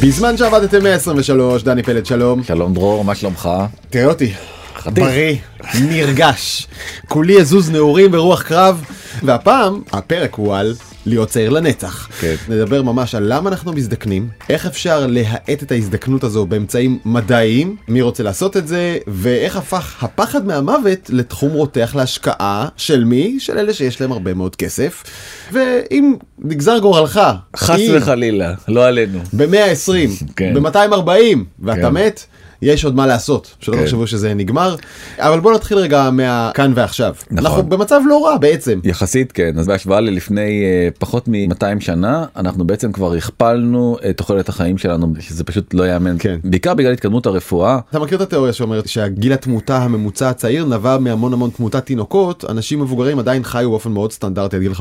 בזמן שעבדתם 123, דני פלד שלום. שלום דרור, מה שלומך? תראה אותי. בריא, נרגש. כולי יזוז נעורים ברוח קרב, והפעם הפרק הוא על להיות צעיר לנצח. כן. נדבר ממש על למה אנחנו מזדקנים, איך אפשר להאט את ההזדקנות הזו באמצעים מדעיים, מי רוצה לעשות את זה, ואיך הפך הפחד מהמוות לתחום רותח להשקעה של מי? של אלה שיש להם הרבה מאוד כסף. ואם נגזר גורלך, חס וחלילה, לא עלינו. ב-120, כן. ב-240, ואתה כן. מת, יש עוד מה לעשות, שלא כן. תחשבו שזה נגמר. אבל בוא נתחיל רגע מהכאן ועכשיו. נכון. אנחנו במצב לא רע בעצם. יחסית כן, אז בהשוואה ללפני אה, פחות מ-200 שנה, אנחנו בעצם כבר הכפלנו את תוחלת החיים שלנו, שזה פשוט לא ייאמן. כן. בעיקר בגלל התקדמות הרפואה. אתה מכיר את התיאוריה שאומרת שהגיל התמותה הממוצע הצעיר נבע מהמון המון תמותת תינוקות, אנשים מבוגרים עדיין חיו באופן מאוד סטנדרטי עד גיל 50-60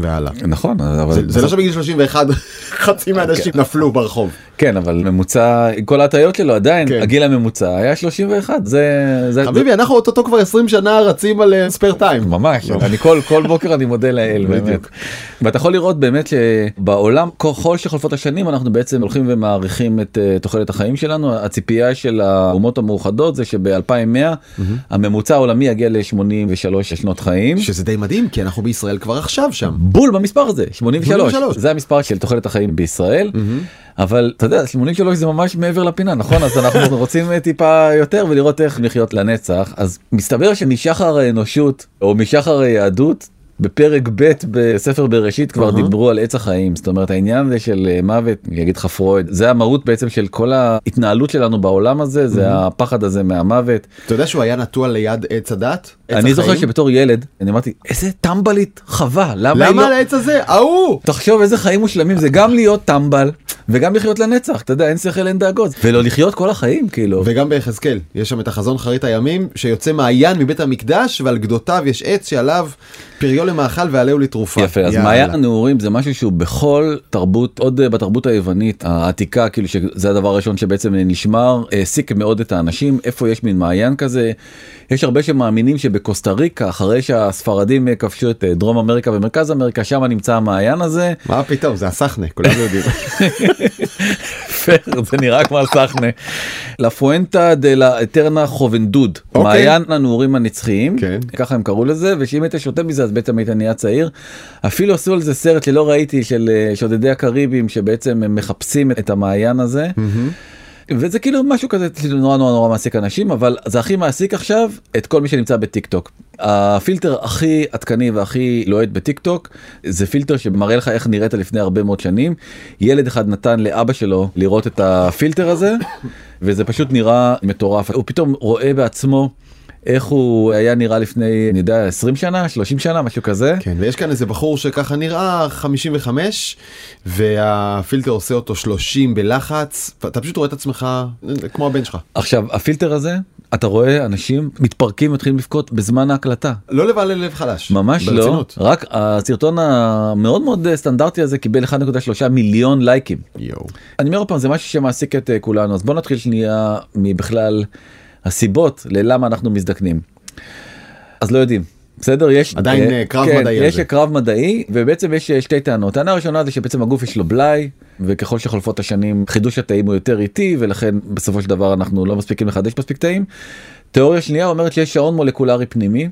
והלאה. נכון, אבל... זה, זה לא שבגיל 31 חצי מהאנשים נפלו ברחוב. כן, אבל ממוצע, כל ההטעיות שלו עדיין, כן. הגיל הממוצע היה 31, זה... זה חביבי, אנחנו אוטוטו כבר 20 שנה רצים על ספייר טיים. ממש, אני כל, כל בוקר אני מודה לאל, באמת. בדיוק. ואתה יכול לראות באמת שבעולם, ככל שחולפות השנים, אנחנו בעצם הולכים ומעריכים את אה, תוחלת החיים שלנו. הציפייה של האומות המאוחדות זה שב-2100 הממוצע העולמי יגיע ל-83 שנות חיים. שזה די מדהים, כי אנחנו בישראל כבר עכשיו שם. בול במספר הזה 83 83. זה המספר של תוחלת החיים בישראל אבל אתה יודע 83 זה ממש מעבר לפינה נכון אז אנחנו רוצים אה, טיפה יותר ולראות איך לחיות לנצח אז מסתבר שמשחר האנושות או משחר היהדות. בפרק ב' בספר בראשית כבר אהה. דיברו על עץ החיים זאת אומרת העניין הזה של אה, מוות יגיד לך פרויד זה המהות בעצם של כל ההתנהלות שלנו בעולם הזה זה הפחד הזה מהמוות אתה יודע שהוא היה נטוע ליד עץ הדת? עץ אני זוכר החיים? שבתור ילד אני אמרתי איזה טמבלית חווה למה למה לא על העץ הזה? ההוא! תחשוב איזה חיים מושלמים זה גם להיות טמבל וגם לחיות לנצח אתה יודע אין שכל אין דאגות ולא לחיות כל החיים כאילו וגם ביחזקאל, יש שם את החזון חרית הימים, שיוצא מעיין מבית המקדש, ועל גדותיו יש עץ שעליו פריו למאכל ועליהו לתרופה. יפה אז. מעיין הנעורים זה משהו שהוא בכל תרבות עוד אה, בתרבות היוונית העתיקה כאילו שזה הדבר הראשון שבעצם נשמר העסיק מאוד את האנשים איפה יש מין מעיין כזה. יש הרבה שמאמינים שבקוסטה ריקה אחרי שהספרדים אה, כבשו את אה, דרום אמריקה ומרכז אמריקה שם נמצא המעיין הזה. מה פתאום, זה הסחנה, כולנו יודעים. פר, זה נראה כמו הסחנה. La Fuente de la Eterna Juventud, אוקיי. מעיין הנעורים הנצחיים, כן. ככה הם קראו לזה, ושאם היית שותה מזה אז בעצם היית נהיה צעיר. אפילו עשו על זה סרט שלא ראיתי של אה, שודדי הקריבים שבעצם הם מחפשים את המעיין הזה. וזה כאילו משהו כזה נורא נורא נורא מעסיק אנשים אבל זה הכי מעסיק עכשיו את כל מי שנמצא בטיק טוק. הפילטר הכי עדכני והכי לוהט בטיק טוק זה פילטר שמראה לך איך נראית לפני הרבה מאוד שנים. ילד אחד נתן לאבא שלו לראות את הפילטר הזה וזה פשוט נראה מטורף הוא פתאום רואה בעצמו איך הוא היה נראה לפני אני יודע 20 שנה 30 שנה משהו כזה. כן, ויש כאן איזה בחור שככה נראה 55, והפילטר עושה אותו 30 בלחץ, אתה פשוט רואה את עצמך אה, כמו הבן שלך. עכשיו הפילטר הזה אתה רואה אנשים מתפרקים מתחילים לבכות בזמן ההקלטה. לא לבעלי לב חלש. ממש לא, ברצינות. רק הסרטון המאוד מאוד סטנדרטי הזה קיבל 1.3 מיליון לייקים. יואו. אני אומר עוד פעם זה משהו שמעסיק את אה, כולנו אז בוא נתחיל שנייה מבכלל הסיבות ללמה אנחנו מזדקנים. אז לא יודעים. בסדר יש עדיין, אה, קרב כן, מדעי יש. קרב מדעי ובעצם יש אה, שתי טענות טענה ראשונה זה שבעצם הגוף יש לו בלאי וככל שחולפות השנים חידוש התאים הוא יותר איטי ולכן בסופו של דבר אנחנו לא מספיקים לחדש מספיק תאים. תיאוריה שנייה אומרת שיש שעון מולקולרי פנימי.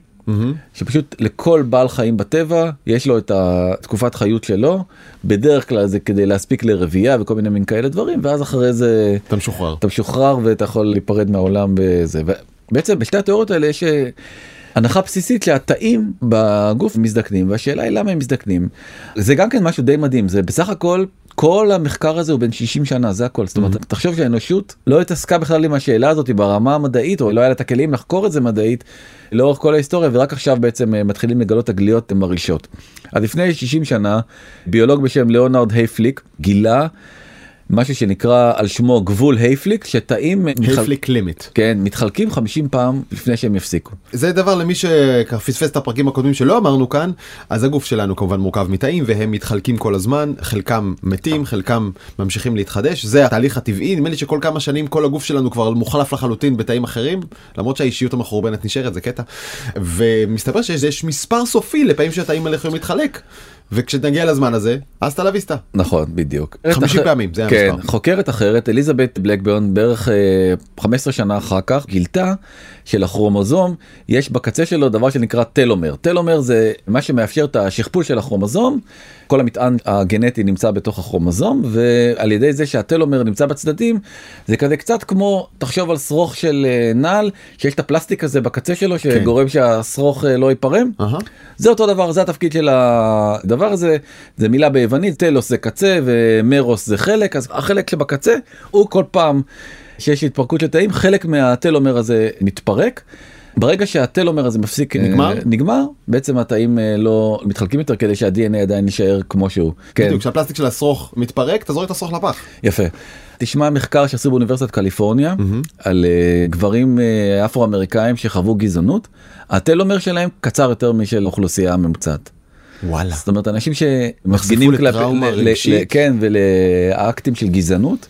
שפשוט לכל בעל חיים בטבע יש לו את התקופת חיות שלו בדרך כלל זה כדי להספיק לרבייה וכל מיני מין כאלה דברים ואז אחרי זה אתה משוחרר. אתה משוחרר ואתה יכול להיפרד מהעולם בזה ובעצם בשתי התיאוריות האלה יש אה, הנחה בסיסית שהתאים בגוף מזדקנים והשאלה היא למה הם מזדקנים זה גם כן משהו די מדהים זה בסך הכל. כל המחקר הזה הוא בן 60 שנה זה הכל זאת אומרת תחשוב שהאנושות לא התעסקה בכלל עם השאלה הזאת ברמה המדעית או לא היה לה את הכלים לחקור את זה מדעית לאורך כל ההיסטוריה ורק עכשיו בעצם אה, מתחילים לגלות תגליות מרעישות. אז לפני 60 שנה ביולוג בשם ליאונרד הייפליק גילה משהו שנקרא על שמו גבול הייפליק שתאים מתחל- Hayflick limit. כן מתחלקים 50 פעם לפני שהם יפסיקו. זה דבר למי שפספס את הפרקים הקודמים שלא אמרנו כאן, אז הגוף שלנו כמובן מורכב מתאים והם מתחלקים כל הזמן, חלקם מתים, חלקם ממשיכים להתחדש, זה התהליך הטבעי, נדמה לי שכל כמה שנים כל הגוף שלנו כבר מוחלף לחלוטין בתאים אחרים, למרות שהאישיות המחורבנת נשארת, זה קטע, ומסתבר שיש יש מספר סופי לפעמים שהתאים האלה יכולים להתחלק. וכשנגיע לזמן הזה, אז תלה ויסטה. נכון בדיוק 50 פעמים, זה כן, המספר. חוקרת אחרת אליזבת בלקברן בערך אה, 15 שנה אחר כך גילתה שלכרומוזום יש בקצה שלו דבר שנקרא טלומר טלומר זה מה שמאפשר את השכפול של הכרומוזום כל המטען הגנטי נמצא בתוך הכרומוזום ועל ידי זה שהטלומר נמצא בצדדים זה כזה קצת כמו תחשוב על שרוך של אה, נעל שיש את הפלסטיק הזה בקצה שלו שגורם שהשרוך אה, לא ייפרם. אהה. זה אותו דבר זה התפקיד של הדבר הזה זה מילה ביוונית טלוס זה קצה ומרוס זה חלק אז החלק שבקצה הוא כל פעם שיש התפרקות לתאים חלק מהטלומר הזה מתפרק. ברגע שהטלומר הזה מפסיק אה, נגמר? נגמר בעצם התאים אה, לא מתחלקים יותר כדי שה-DNA עדיין יישאר כמו שהוא. כן, בדיוק, כשהפלסטיק של השרוך מתפרק, זורק את השרוך לפח. יפה. תשמע מחקר שעשו באוניברסיטת קליפורניה על אה, גברים אפרו-אמריקאים שחוו גזענות הטלומר שלהם קצר יותר משל אוכלוסייה ממוצעת. וואלה. זאת אומרת אנשים שמפגינים. ל- כן ולאקטים של גזענות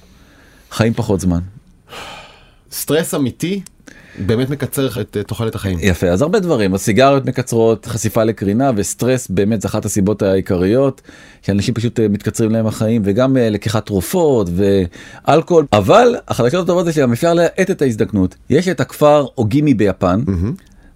חיים פחות זמן. סטרס אמיתי באמת מקצר את אה, תוחלת החיים. יפה אז הרבה דברים הסיגריות מקצרות חשיפה לקרינה וסטרס באמת זה אחת הסיבות העיקריות שאנשים פשוט אה, מתקצרים להם החיים וגם אה, לקיחת תרופות ואלכוהול אבל החדשות הטובות זה שגם אפשר להאט את ההזדקנות יש את הכפר אוגימי ביפן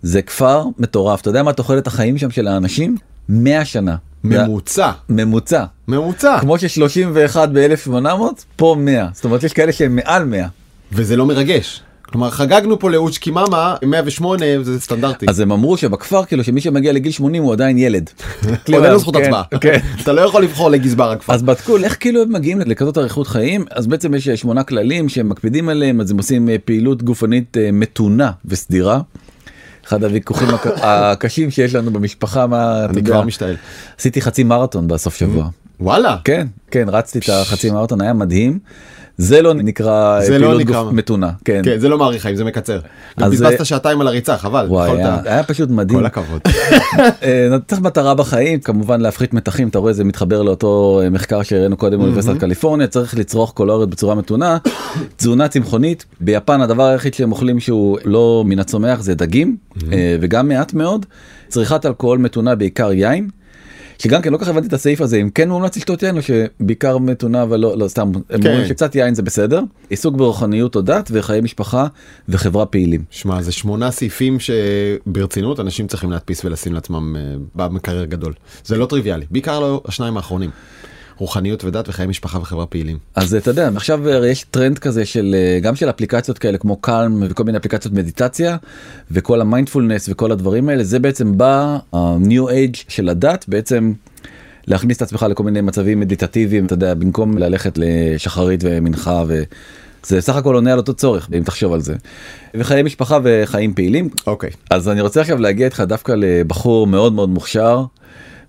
זה כפר מטורף אתה יודע מה תוחלת החיים שם של האנשים 100 שנה. ממוצע. ממוצע ממוצע. כמו ש31 ב-1800 פה 100 זאת אומרת יש כאלה שהם מעל 100 וזה לא מרגש. כלומר חגגנו פה לאוצ'קי קימאמה 108 זה סטנדרטי. אז הם אמרו שבכפר כאילו שמי שמגיע לגיל 80 הוא עדיין ילד. אין לו זכות כן, הצבעה. כן. אתה לא יכול לבחור לגזבר הכפר. אז בדקו איך כאילו הם מגיעים לכזאת אריכות חיים אז בעצם יש אה, שמונה כללים שהם מקפידים עליהם אז הם עושים אה, פעילות גופנית אה, מתונה וסדירה. אחד הוויכוחים הק- הקשים שיש לנו במשפחה מה אני כבר משתעל. עשיתי חצי מרתון בסוף שבוע וואלה. כן כן רצתי את החצי מרתון היה מדהים זה לא נקרא אה, זה לא פעילות נקרא. גוף מתונה כן כן זה לא מאריך חיים זה מקצר. גם אז בזבזת זה- שעתיים על הריצה חבל. וואי היה, היה פשוט מדהים כל הכבוד. אה, צריך מטרה בחיים כמובן להפחית מתחים אתה רואה זה מתחבר לאותו אה, מחקר שהראינו קודם באוניברסיטת קליפורניה צריך לצרוך קולוריות בצורה מתונה תזונה צמחונית ביפן הדבר היחיד שהם אוכלים שהוא לא מן הצומח זה דגים אה, וגם מעט מאוד צריכת אלכוהול מתונה בעיקר יין. שגם כן לא כל כך הבנתי את הסעיף הזה אם כן מומלץ לשתות יין או שבעיקר מתונה אבל לא לא סתם הם כן. אומרים שקצת יין זה בסדר עיסוק ברוחניות או דת וחיי משפחה וחברה פעילים. שמע זה שמונה סעיפים שברצינות אנשים צריכים להדפיס ולשים לעצמם אה, במקרר גדול. זה לא טריוויאלי בעיקר לא השניים האחרונים. רוחניות ודת וחיי משפחה וחברה פעילים. אז אתה יודע עכשיו הרי יש טרנד כזה של אה, גם של אפליקציות כאלה כמו Calm וכל מיני אפליקציות מדיטציה וכל המיינדפולנס וכל הדברים האלה זה בעצם בא ה-new age של הדת בעצם להכניס את עצמך לכל מיני מצבים מדיטטיביים אתה יודע במקום ללכת לשחרית ומנחה וזה סך הכל עונה על אותו צורך אם תחשוב על זה. וחיי משפחה וחיים פעילים אוקיי. אז אני רוצה עכשיו להגיע איתך דווקא לבחור מאוד מאוד מוכשר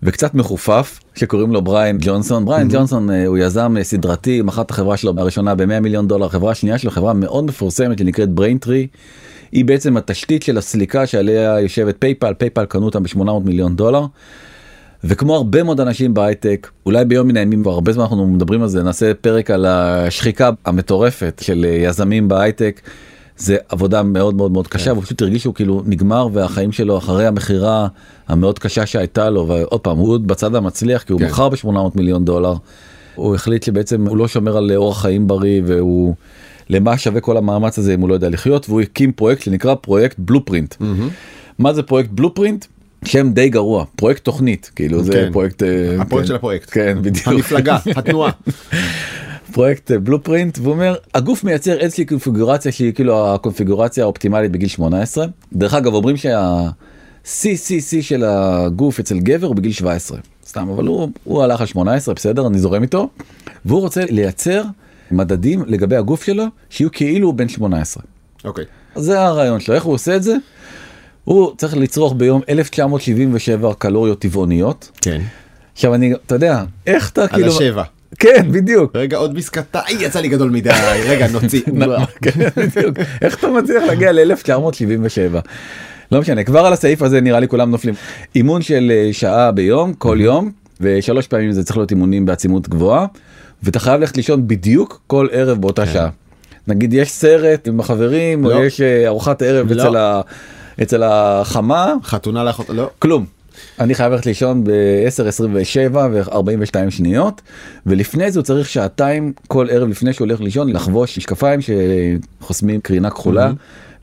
וקצת מחופף שקוראים לו בריין ג'ונסון. בריין ג'ונסון אה, הוא יזם אה, סדרתי, מכר את החברה שלו הראשונה ב-100 מיליון דולר, החברה השנייה שלו חברה מאוד מפורסמת שנקראת Braintree. היא בעצם התשתית של הסליקה שעליה יושבת PayPal, PayPal קנו אותם ב-800 מיליון דולר. וכמו הרבה מאוד אנשים בהייטק, אולי ביום מן הימים, כבר הרבה זמן אנחנו מדברים על זה, נעשה פרק על השחיקה המטורפת של אה, יזמים בהייטק. זה עבודה מאוד מאוד מאוד קשה, והוא פשוט הרגיש שהוא כאילו נגמר והחיים שלו אחרי המכירה המאוד קשה שהייתה לו, ועוד פעם, הוא עוד בצד המצליח כי הוא כן. מכר ב-800 מיליון דולר. הוא החליט שבעצם הוא לא שומר על אורח חיים בריא והוא למה שווה כל המאמץ הזה אם הוא לא יודע לחיות והוא הקים פרויקט שנקרא פרויקט Blueprint. מה זה פרויקט Blueprint? שם די גרוע פרויקט תוכנית כאילו זה כן. פרויקט אה, הפרויקט כן. של הפרויקט. כן בדיוק המפלגה התנועה. פרויקט אה, בלופרינט והוא אומר הגוף מייצר איזושהי קונפיגורציה שהיא כאילו הקונפיגורציה האופטימלית בגיל 18 דרך אגב אומרים שה-CCC של הגוף אצל גבר הוא בגיל 17 סתם אבל הוא, הוא הלך על 18 בסדר אני זורם איתו והוא רוצה לייצר מדדים לגבי הגוף שלו שיהיו כאילו הוא בן 18 אוקיי. זה הרעיון שלו איך הוא עושה את זה. הוא צריך לצרוך ביום 1977 קלוריות טבעוניות כן. עכשיו אני אתה יודע איך אתה על כאילו השבע. כן בדיוק רגע עוד איי, יצא לי גדול מדי רגע נוציא. כן, בדיוק. איך אתה מצליח להגיע ל-1977? לא משנה, כבר על הסעיף הזה נראה לי כולם נופלים. אימון של אה, שעה ביום, כל יום, ושלוש פעמים זה צריך להיות אימונים בעצימות גבוהה, ואתה חייב ללכת לישון בדיוק כל ערב באותה שעה. נגיד יש סרט עם החברים, או לא. יש אה, ארוחת ערב לא. אצל החמה, חתונה לאחות לא. כלום. אני חייב ללכת לישון ב-10:27 ו-42 שניות ולפני זה הוא צריך שעתיים כל ערב לפני שהוא הולך לישון לחבוש משקפיים שחוסמים קרינה כחולה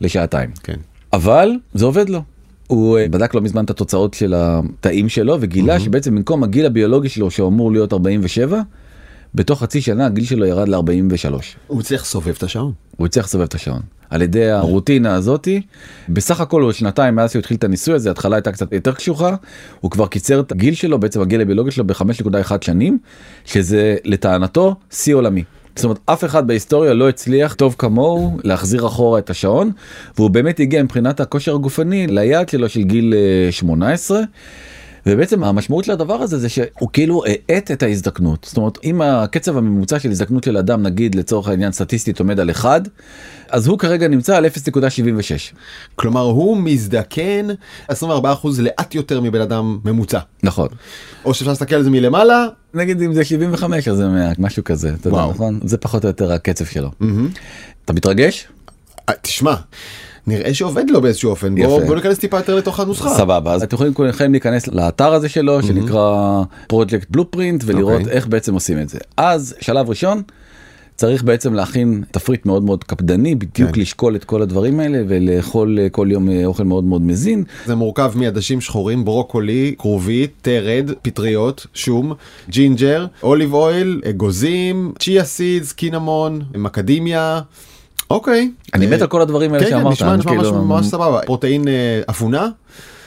לשעתיים. כן. אבל זה עובד לו. הוא אה, בדק לא מזמן את התוצאות של התאים שלו וגילה שבעצם במקום הגיל הביולוגי שלו שאמור להיות 47 בתוך חצי שנה הגיל שלו ירד ל-43. הוא צריך לסובב את השעון. הוא הצליח לסובב את השעון על ידי הרוטינה הזאתי בסך הכל הוא שנתיים מאז שהוא התחיל את הניסוי הזה התחלה הייתה קצת יותר קשוחה הוא כבר קיצר את הגיל שלו בעצם הגיל הביולוגי שלו ב-5.1 שנים שזה לטענתו שיא עולמי. זאת אומרת אף אחד בהיסטוריה לא הצליח טוב כמוהו להחזיר אחורה את השעון והוא באמת הגיע מבחינת הכושר הגופני ליעד שלו של גיל אה, 18. ובעצם המשמעות של הדבר הזה זה שהוא כאילו האט את ההזדקנות. זאת אומרת אם הקצב הממוצע של הזדקנות של אדם נגיד לצורך העניין סטטיסטית עומד על 1 אז הוא כרגע נמצא על 0.76 כלומר הוא מזדקן 24% לאט יותר מבן אדם ממוצע. נכון. או שאפשר להסתכל על זה מלמעלה. נגיד אם זה 75 אז זה 100 משהו כזה אתה יודע. נכון? זה פחות או יותר הקצב שלו. אתה מתרגש? אה, תשמע, נראה שעובד לו באיזשהו אופן. בוא. בוא ניכנס טיפה יותר לתוך הנוסחה. סבבה אז אתם יכולים כולכם להיכנס לאתר הזה שלו שנקרא פרויקט בלופרינט ולראות אוקיי. איך בעצם עושים את זה אז שלב ראשון. צריך בעצם להכין תפריט מאוד מאוד קפדני בדיוק כן. לשקול את כל הדברים האלה ולאכול אה, כל יום אה, אוכל מאוד מאוד מזין זה מורכב מעדשים שחורים, ברוקולי, כרובית, תרד, פטריות, שום, ג'ינג'ר, olive oil, אגוזים, chia seeds, קינמון, מקדמיה. אוקיי. אני אה, מת על כל הדברים האלה כן, כן, שאמרת. נשמע אני נשמע כאילו- ממש סבבה. protein אה, אפונה.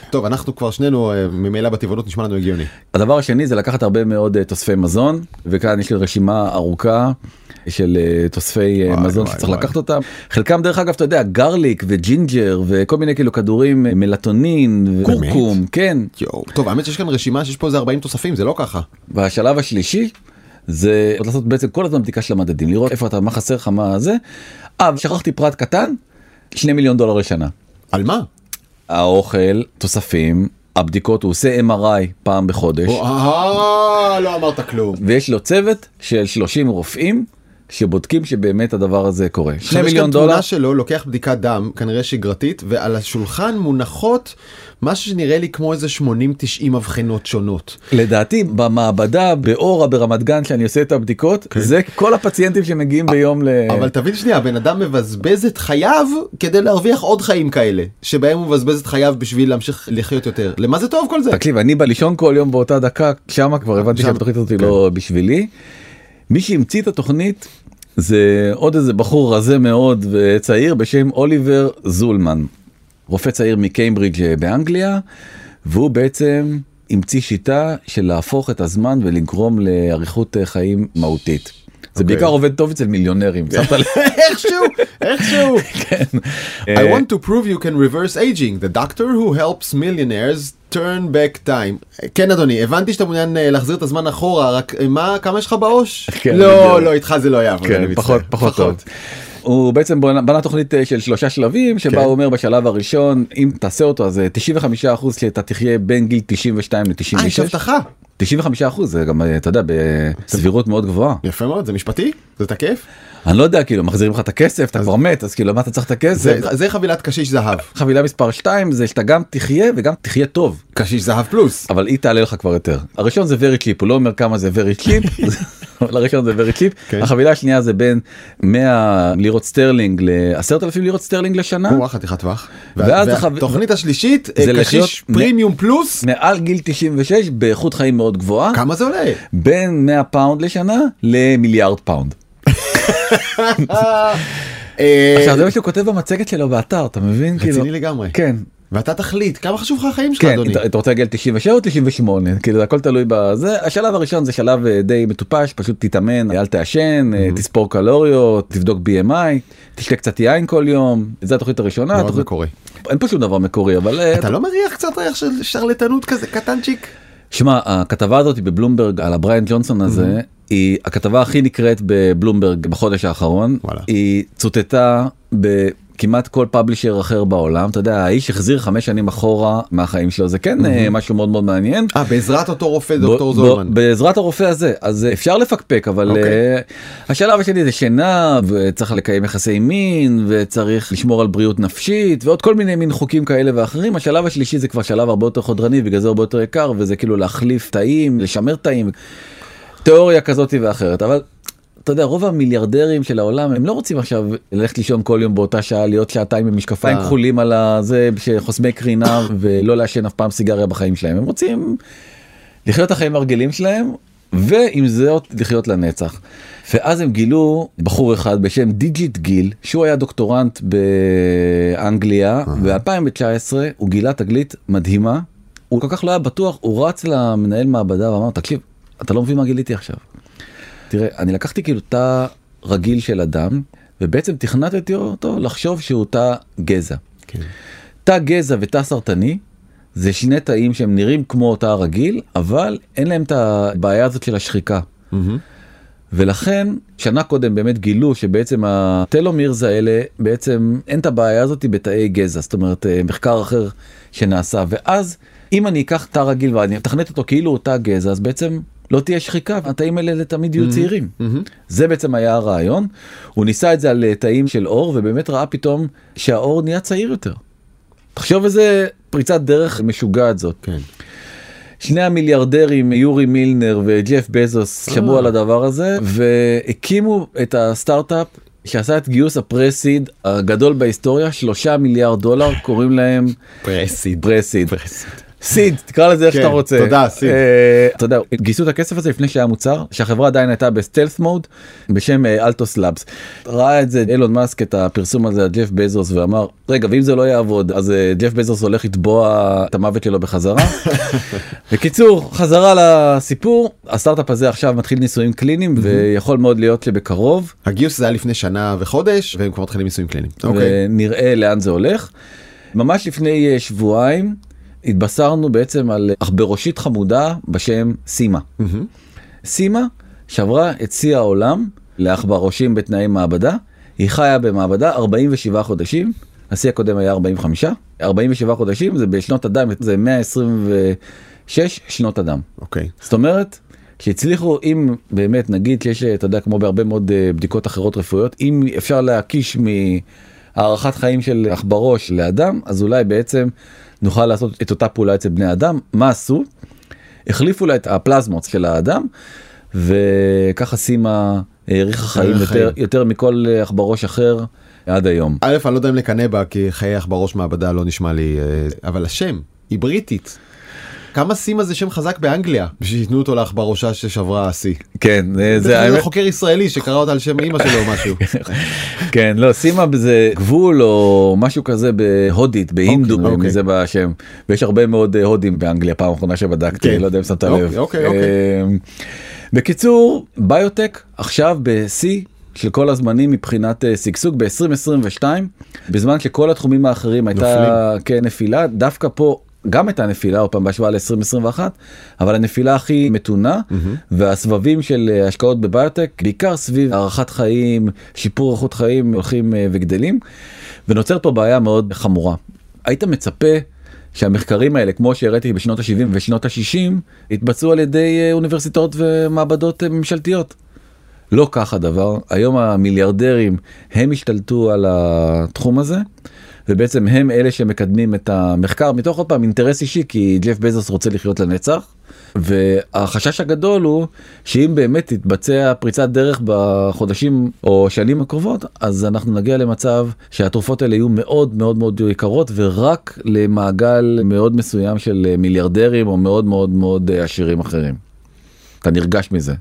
טוב, אנחנו כבר שנינו אה, ממילא בטבעונות נשמע לנו הגיוני. הדבר השני זה לקחת הרבה מאוד אה, תוספי מזון וכאן יש לי רשימה ארוכה של אה, תוספי אה, וואי, מזון וואי, שצריך וואי. לקחת אותם חלקם דרך אגב אתה יודע garlic וג'ינג'ר וכל מיני כאילו כדורים אה, מלטונין וקורקום כן יואו. טוב, האמת שיש כאן רשימה שיש פה איזה 40 תוספים, זה לא ככה. והשלב השלישי זה לעשות בעצם כל הזמן בדיקה של המדדים לראות איפה אתה מה חסר לך מה זה. אה ושכחתי פרט קטן 2 מיליון דולר לשנה. על מה? האוכל תוספים הבדיקות הוא עושה MRI פעם בחודש. אה, לא אמרת כלום. ויש לו צוות של 30 רופאים שבודקים שבאמת הדבר הזה קורה. 2 עכשיו יש מיליון כאן דולר. תמונה שלו לוקח בדיקת דם כנראה שגרתית ועל השולחן מונחות משהו שנראה לי כמו איזה 80-90 אבחנות שונות. לדעתי במעבדה באורה ברמת גן שאני עושה את הבדיקות זה כל הפציינטים שמגיעים ביום ל... כן. אבל תבין שנייה הבן אדם מבזבז את חייו כדי להרוויח עוד חיים כאלה שבהם הוא מבזבז את חייו בשביל להמשיך לחיות יותר למה זה טוב כל זה. תקשיב אני בא לישון כל יום באותה דקה שמה כבר הבנתי שהתוכנית הזאת היא כן. לא בשבילי. מי שהמציא את התוכנית זה עוד איזה בחור רזה מאוד וצעיר בשם אוליבר זולמן. רופא צעיר מקיימברידג' אה, באנגליה והוא בעצם המציא שיטה של להפוך את הזמן ולגרום לאריכות אה, חיים מהותית. זה אוקיי. בעיקר עובד טוב אצל מיליונרים. שמת לב? איכשהו איכשהו. כן. I want to prove you can reverse aging the doctor who helps millionaires turn back time. כן אדוני הבנתי שאתה מעוניין אה, להחזיר את הזמן אחורה רק אה, מה כמה יש לך בעוש? כן, לא בדיוק. לא איתך זה לא יעבוד. כן, מצטער. פחות פחות טוב. הוא בעצם בנה, בנה תוכנית אה, של שלושה שלבים שבה כן. הוא אומר בשלב הראשון אם תעשה אותו אז זה 95 אחוז שאתה תחיה בין גיל 92 אה יש ל-96 הבטחה. 95 אחוז זה גם אתה יודע בסבירות מאוד גבוהה יפה מאוד זה משפטי זה תקף. אני לא יודע כאילו מחזירים לך את הכסף אתה כבר מת אז כאילו מה אתה צריך את הכסף זה זה חבילת קשיש זהב. חבילה מספר 2 זה שאתה גם תחיה וגם תחיה טוב קשיש זהב פלוס. אבל היא תעלה לך כבר יותר הראשון זה very cheap הוא לא אומר כמה זה very cheap אבל הראשון זה very cheap כן. החבילה השנייה זה בין 100 לירות סטרלינג ל-10,000 לירות סטרלינג לשנה או, חתיכת טווח. ואז והתוכנית השלישית אה, זה לחיות קשיש מ- פרימיום פלוס. מעל גיל 96 באיכות חיים מאוד גבוהה כמה זה עולה? בין 100 פאונד לשנה למיליארד פאונד. אה, עכשיו זה מה שהוא כותב במצגת שלו באתר אתה מבין כאילו רציני לגמרי. כן ואתה תחליט כמה חשוב לך החיים שלך כן אדוני. אתה- רוצה להגיע ל-97 או 98 כאילו הכל תלוי בזה השלב הראשון זה שלב אה, די מטופש פשוט תתאמן אל תעשן אה, תספור קלוריות תבדוק BMI תשתה קצת יין כל יום זה התוכנית הראשונה מאוד מקורי. אין פה שום דבר מקורי אבל אתה לא מריח קצת ריח של שרלטנות כזה קטנצ'יק? שמע הכתבה הזאת בבלומברג על הבריאן ג'ונסון הזה היא הכתבה הכי נקראת בבלומברג בחודש האחרון, וואלה. היא צוטטה בכמעט כל פאבלישר אחר בעולם, אתה יודע, האיש החזיר חמש שנים אחורה מהחיים שלו, זה כן אה, משהו מאוד מאוד מעניין. אה, בעזרת אותו רופא דוקטור זולמן. בעזרת הרופא הזה אז אפשר לפקפק אבל אוקיי. אה, השלב השני זה שינה וצריך לקיים יחסי מין וצריך לשמור על בריאות נפשית ועוד כל מיני מין חוקים כאלה ואחרים השלב השלישי זה כבר שלב הרבה יותר חודרני בגלל זה הרבה יותר יקר וזה כאילו להחליף תאים לשמר תאים תיאוריה כזאת ואחרת אבל. אתה יודע רוב המיליארדרים של העולם הם לא רוצים עכשיו ללכת לישון כל יום באותה שעה להיות שעתיים עם משקפיים אה. כחולים על הזה שחוסמי קרינה ולא לעשן אף פעם סיגריה בחיים שלהם הם רוצים לחיות את החיים הרגילים שלהם ועם זאת לחיות לנצח. ואז הם גילו בחור אחד בשם דילג'יט גיל שהוא היה דוקטורנט באנגליה ב-2019 הוא גילה תגלית מדהימה. הוא כל כך לא היה בטוח הוא רץ למנהל מעבדה ואמר תקשיב אתה לא מבין מה גיליתי עכשיו. תראה אני לקחתי כאילו תא רגיל של אדם ובעצם תכנתתי אותו לחשוב שהוא תא גזע. כן. תא גזע ותא סרטני זה שני תאים שהם נראים כמו תא רגיל אבל אין להם את הבעיה הזאת של השחיקה. מהמם. ולכן שנה קודם באמת גילו שבעצם הטלומירס האלה בעצם אין את הבעיה הזאת בתאי גזע זאת אומרת אה, מחקר אחר שנעשה ואז אם אני אקח תא רגיל ואני אתכנת אותו כאילו הוא תא גזע אז בעצם לא תהיה שחיקה והתאים האלה תמיד יהיו צעירים. זה בעצם היה הרעיון הוא ניסה את זה על אה, תאים של אור ובאמת ראה פתאום שהאור נהיה צעיר יותר. תחשוב איזה פריצת דרך משוגעת זאת. כן. שני המיליארדרים יורי מילנר וג'ף בזוס אה. שמעו על הדבר הזה והקימו את הסטארט-אפ שעשה את גיוס הפרסיד הגדול בהיסטוריה שלושה מיליארד דולר קוראים להם pre-seed. pre-seed. pre-seed. seed תקרא לזה איך כן, שאתה רוצה. תודה, seed. אה, אתה יודע גייסו את הכסף הזה לפני שהיה מוצר שהחברה עדיין הייתה ב-stealth mode בשם אה, Altos Labs. ראה את זה אילון מאסק את הפרסום הזה על ג'ף בזוס ואמר רגע ואם זה לא יעבוד אז אה, ג'ף בזוס הולך לתבוע את המוות שלו בחזרה. בקיצור חזרה לסיפור הסטארט-אפ הזה עכשיו מתחיל ניסויים קליניים ויכול מאוד להיות שבקרוב הגיוס זה היה לפני שנה וחודש והם כבר מתחילים ניסויים קליניים. אוקיי. ונראה לאן זה הולך. ממש לפני אה, שבועיים התבשרנו בעצם על עכברושית חמודה בשם סימה. סימה שברה את שיא העולם לעכברושים בתנאי מעבדה. היא חיה במעבדה 47 חודשים, השיא הקודם היה 45, 47 חודשים זה בשנות הדם, זה 126 שנות הדם. אוקיי. זאת אומרת שהצליחו אם באמת נגיד שיש אתה יודע כמו בהרבה מאוד אה, בדיקות אחרות רפואיות אם אפשר להקיש מהארכת חיים של עכברוש לאדם אז אולי בעצם נוכל לעשות את אותה פעולה אצל בני אדם מה עשו? החליפו לה את הפלזמות של האדם וככה סימה האריכה חיים האריכה יותר, חיים. יותר מכל אה, עכברוש אחר עד היום. א', אני לא יודע אם לקנא בה, כי חיי עכברוש מעבדה לא נשמע לי, אה, אבל השם, היא בריטית. כמה סימה זה שם חזק באנגליה, בשביל שייתנו אותו לעכברושה ששברה השיא. כן זה, זה זה האמת. חוקר ישראלי שקרא אותה על שם אמא שלו או משהו. כן לא סימה זה גבול או משהו כזה בהודית בהינדו אוקיי, אוקיי. מזה בשם ויש הרבה מאוד אה, הודים באנגליה פעם אחרונה שבדקתי כן. לא יודע אם שמת לב. אוקיי. אה, בקיצור ביוטק עכשיו בשיא. של כל הזמנים מבחינת אה, שגשוג ב-2022 בזמן שכל התחומים האחרים הייתה כן נפילה דווקא פה גם הייתה נפילה עוד פעם בהשוואה ל-2021 אבל הנפילה הכי מתונה והסבבים של אה, השקעות בביוטק בעיקר סביב הארכת חיים שיפור איכות חיים הולכים אה, וגדלים ונוצרת פה בעיה מאוד חמורה. היית מצפה שהמחקרים האלה כמו שהראיתי בשנות ה-70 ושנות ה-60 התבצעו על ידי אה, אוניברסיטאות ומעבדות ממשלתיות. לא כך הדבר היום המיליארדרים הם השתלטו על התחום הזה ובעצם הם אלה שמקדמים את המחקר מתוך עוד פעם אינטרס אישי כי ג'ף בזוס רוצה לחיות לנצח והחשש הגדול הוא שאם באמת תתבצע פריצת דרך בחודשים או שנים הקרובות אז אנחנו נגיע למצב שהתרופות האלה יהיו מאוד מאוד מאוד יקרות ורק למעגל מאוד מסוים של מיליארדרים או מאוד מאוד מאוד עשירים אחרים. אתה נרגש מזה.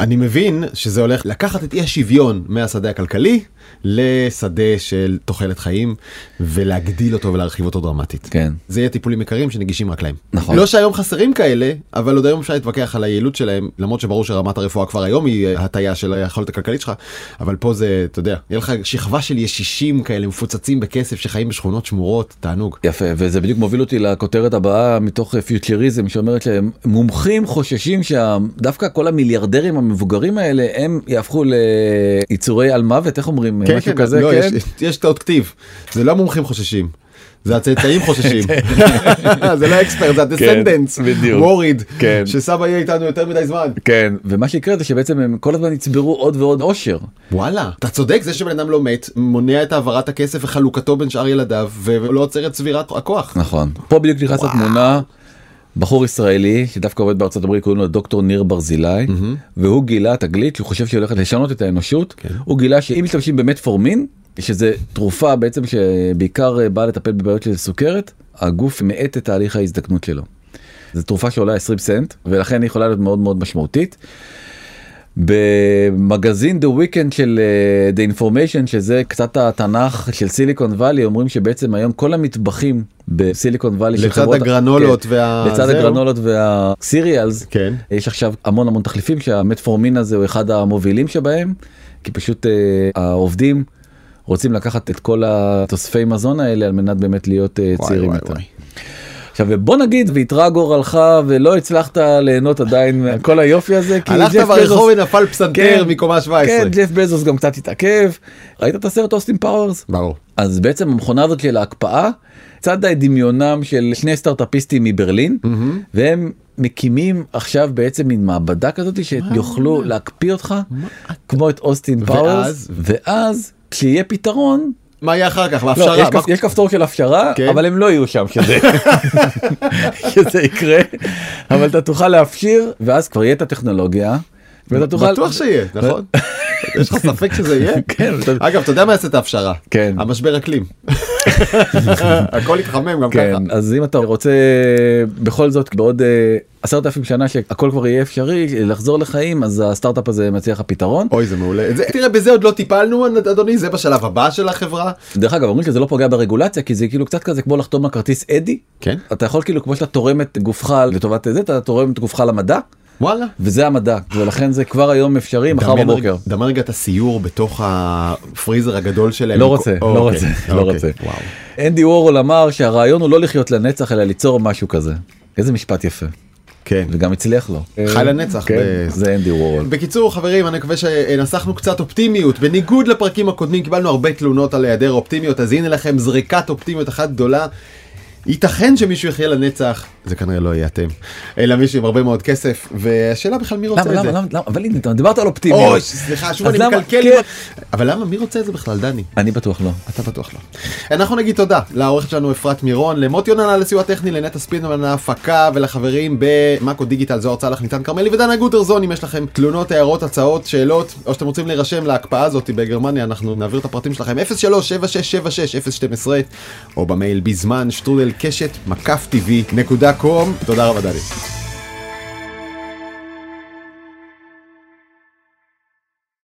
אני מבין שזה הולך לקחת את אי השוויון מהשדה הכלכלי לשדה של תוחלת חיים ולהגדיל אותו ולהרחיב אותו דרמטית. כן. זה יהיה טיפולים יקרים שנגישים רק להם. נכון. לא שהיום חסרים כאלה, אבל עוד היום אפשר להתווכח על היעילות שלהם, למרות שברור שרמת הרפואה כבר היום היא הטיה של היכולת הכלכלית שלך, אבל פה זה, אתה יודע, יהיה לך שכבה של ישישים כאלה מפוצצים בכסף שחיים בשכונות שמורות, תענוג. יפה וזה בדיוק מוביל אותי לכותרת הבאה מתוך פיוטריזם שאומרת שהם מומחים חוששים שדווקא כל המיליארדרים המבוגרים האלה הם יהפכו ליצורי אלמוות איך אומרים כן, משהו כן, כזה לא, כן? יש, יש טעות כתיב, זה לא המומחים חוששים. זה הצאצאים חוששים, זה לא expert, זה ה descendants, כן, בדיוק. מוריד, כן. שסבא יהיה איתנו יותר מדי זמן. כן ומה שיקרה זה שבעצם הם כל הזמן יצברו עוד ועוד עושר וואלה, אתה צודק, זה שבן אדם לא מת, מונע את העברת הכסף וחלוקתו בין שאר ילדיו, ולא עוצר את צבירת הכוח. נכון פה בדיוק נכנס לתמונה בחור ישראלי שדווקא עובד בארצות הברית קוראים לו דוקטור ניר ברזילי והוא גילה תגלית שהוא חושב שהיא הולכת לשנות את האנושות הוא גילה שאם משתמשים במטפורמין שזה תרופה בעצם שבעיקר אה, באה לטפל בבעיות של סוכרת הגוף מאט את תהליך ההזדקנות שלו. זו תרופה שעולה 20 סנט ולכן היא יכולה להיות מאוד מאוד משמעותית. במגזין The Weekend של אה, The Information שזה קצת התנ"ך של סיליקון וואלי אומרים שבעצם היום כל המטבחים בסיליקון וואלי לצד חברות- הגרנולות כן, וה- לצד זהו. הגרנולות והסיריאלס כן. יש עכשיו המון המון תחליפים שהמטפורמין הזה הוא אחד המובילים שבהם כי פשוט אה, העובדים רוצים לקחת את כל התוספי מזון האלה על מנת באמת להיות וואי, צעירים וואי, יותר. וואי. עכשיו בוא נגיד ואיתרע גורלך ולא הצלחת ליהנות עדיין מכל היופי הזה הלכת ברחוב ונפל פסנתר כן, מקומה 17. כן ג'ף בזוס גם קצת התעכב ראית את הסרט אוסטין פאוורס ברור. אז בעצם המכונה הזאת של ההקפאה צדה דמיונם של שני סטארטאפיסטים מברלין והם מקימים עכשיו בעצם מין מעבדה כזאת שיוכלו להקפיא אותך כמו את אוסטין פאוורס? ואז כשיהיה פתרון מה יהיה אחר כך? לא, בהפשרה? יש, מה- יש כפתור של הפשרה כן. אבל הם לא יהיו שם שזה שזה יקרה אבל אתה תוכל להפשיר ואז כבר יהיה את הטכנולוגיה. ואתה תוכל בטוח שיהיה, נכון? יש לך ספק שזה יהיה? כן, אגב, אתה יודע מה יעשה את ההפשרה? כן. המשבר אקלים. הכל יתחמם גם כן, ככה. אז אם אתה רוצה בכל זאת בעוד אה, עשרת אלפים שנה שהכל כבר יהיה אפשרי לחזור לחיים אז הסטארט-אפ הזה מציע לך פתרון. אוי זה מעולה. זה- תראה בזה עוד לא טיפלנו אדוני זה בשלב הבא של החברה. דרך אגב אומרים שזה לא פוגע ברגולציה כי זה כאילו קצת כזה כמו לחתום על כרטיס אדי. כן. אתה יכול כאילו כמו שאתה תורם את גופך לטובת זה אתה תורם את גופך למדע וואלה. וזה המדע ולכן זה כבר היום אפשרי מחר בבוקר. דמיין רגע את הסיור בתוך הפריזר הגדול שלהם. לא רוצה, כל- לא אוקיי, רוצה, לא אוקיי, רוצה. וואו. אנדי וורול אמר שהרעיון הוא לא לחיות לנצח אלא ליצור משהו כזה. איזה משפט יפה. כן. וגם הצליח לו. חי לנצח. כן, ב- זה אנדי וורול. בקיצור חברים אני מקווה שנסחנו קצת אופטימיות בניגוד לפרקים הקודמים קיבלנו הרבה תלונות על היעדר אופטימיות אז הנה לכם זריקת אופטימיות אחת גדולה. ייתכן שמישהו יחיה לנצח זה כנראה לא יהיה אתם אלא מישהו עם הרבה מאוד כסף והשאלה בכלל מי רוצה למה את למה זה. למה למה אבל הנה אתה דיברת על אופטימיות. אוי סליחה שוב אני למה- מקלקל. כן. אבל למה מי רוצה את זה בכלל דני? אני בטוח לא. אתה בטוח לא. אנחנו נגיד תודה לעורכת שלנו אפרת מירון, למוטי יונן על הסיוע הטכני, לנטע ספינמן ההפקה ולחברים במאקו דיגיטל זוהר צלח ניתן כרמלי ודנה גוטרזון אם יש לכם תלונות, הערות, הצעות, שאלות או שאתם רוצים להירשם להקפאה הזאת בגרמניה אנחנו נעביר את הפרטים שלכם 03-7676-012 או במייל בזמן שטרודל קשת מקף טבעי נקודה קום תודה רבה דני.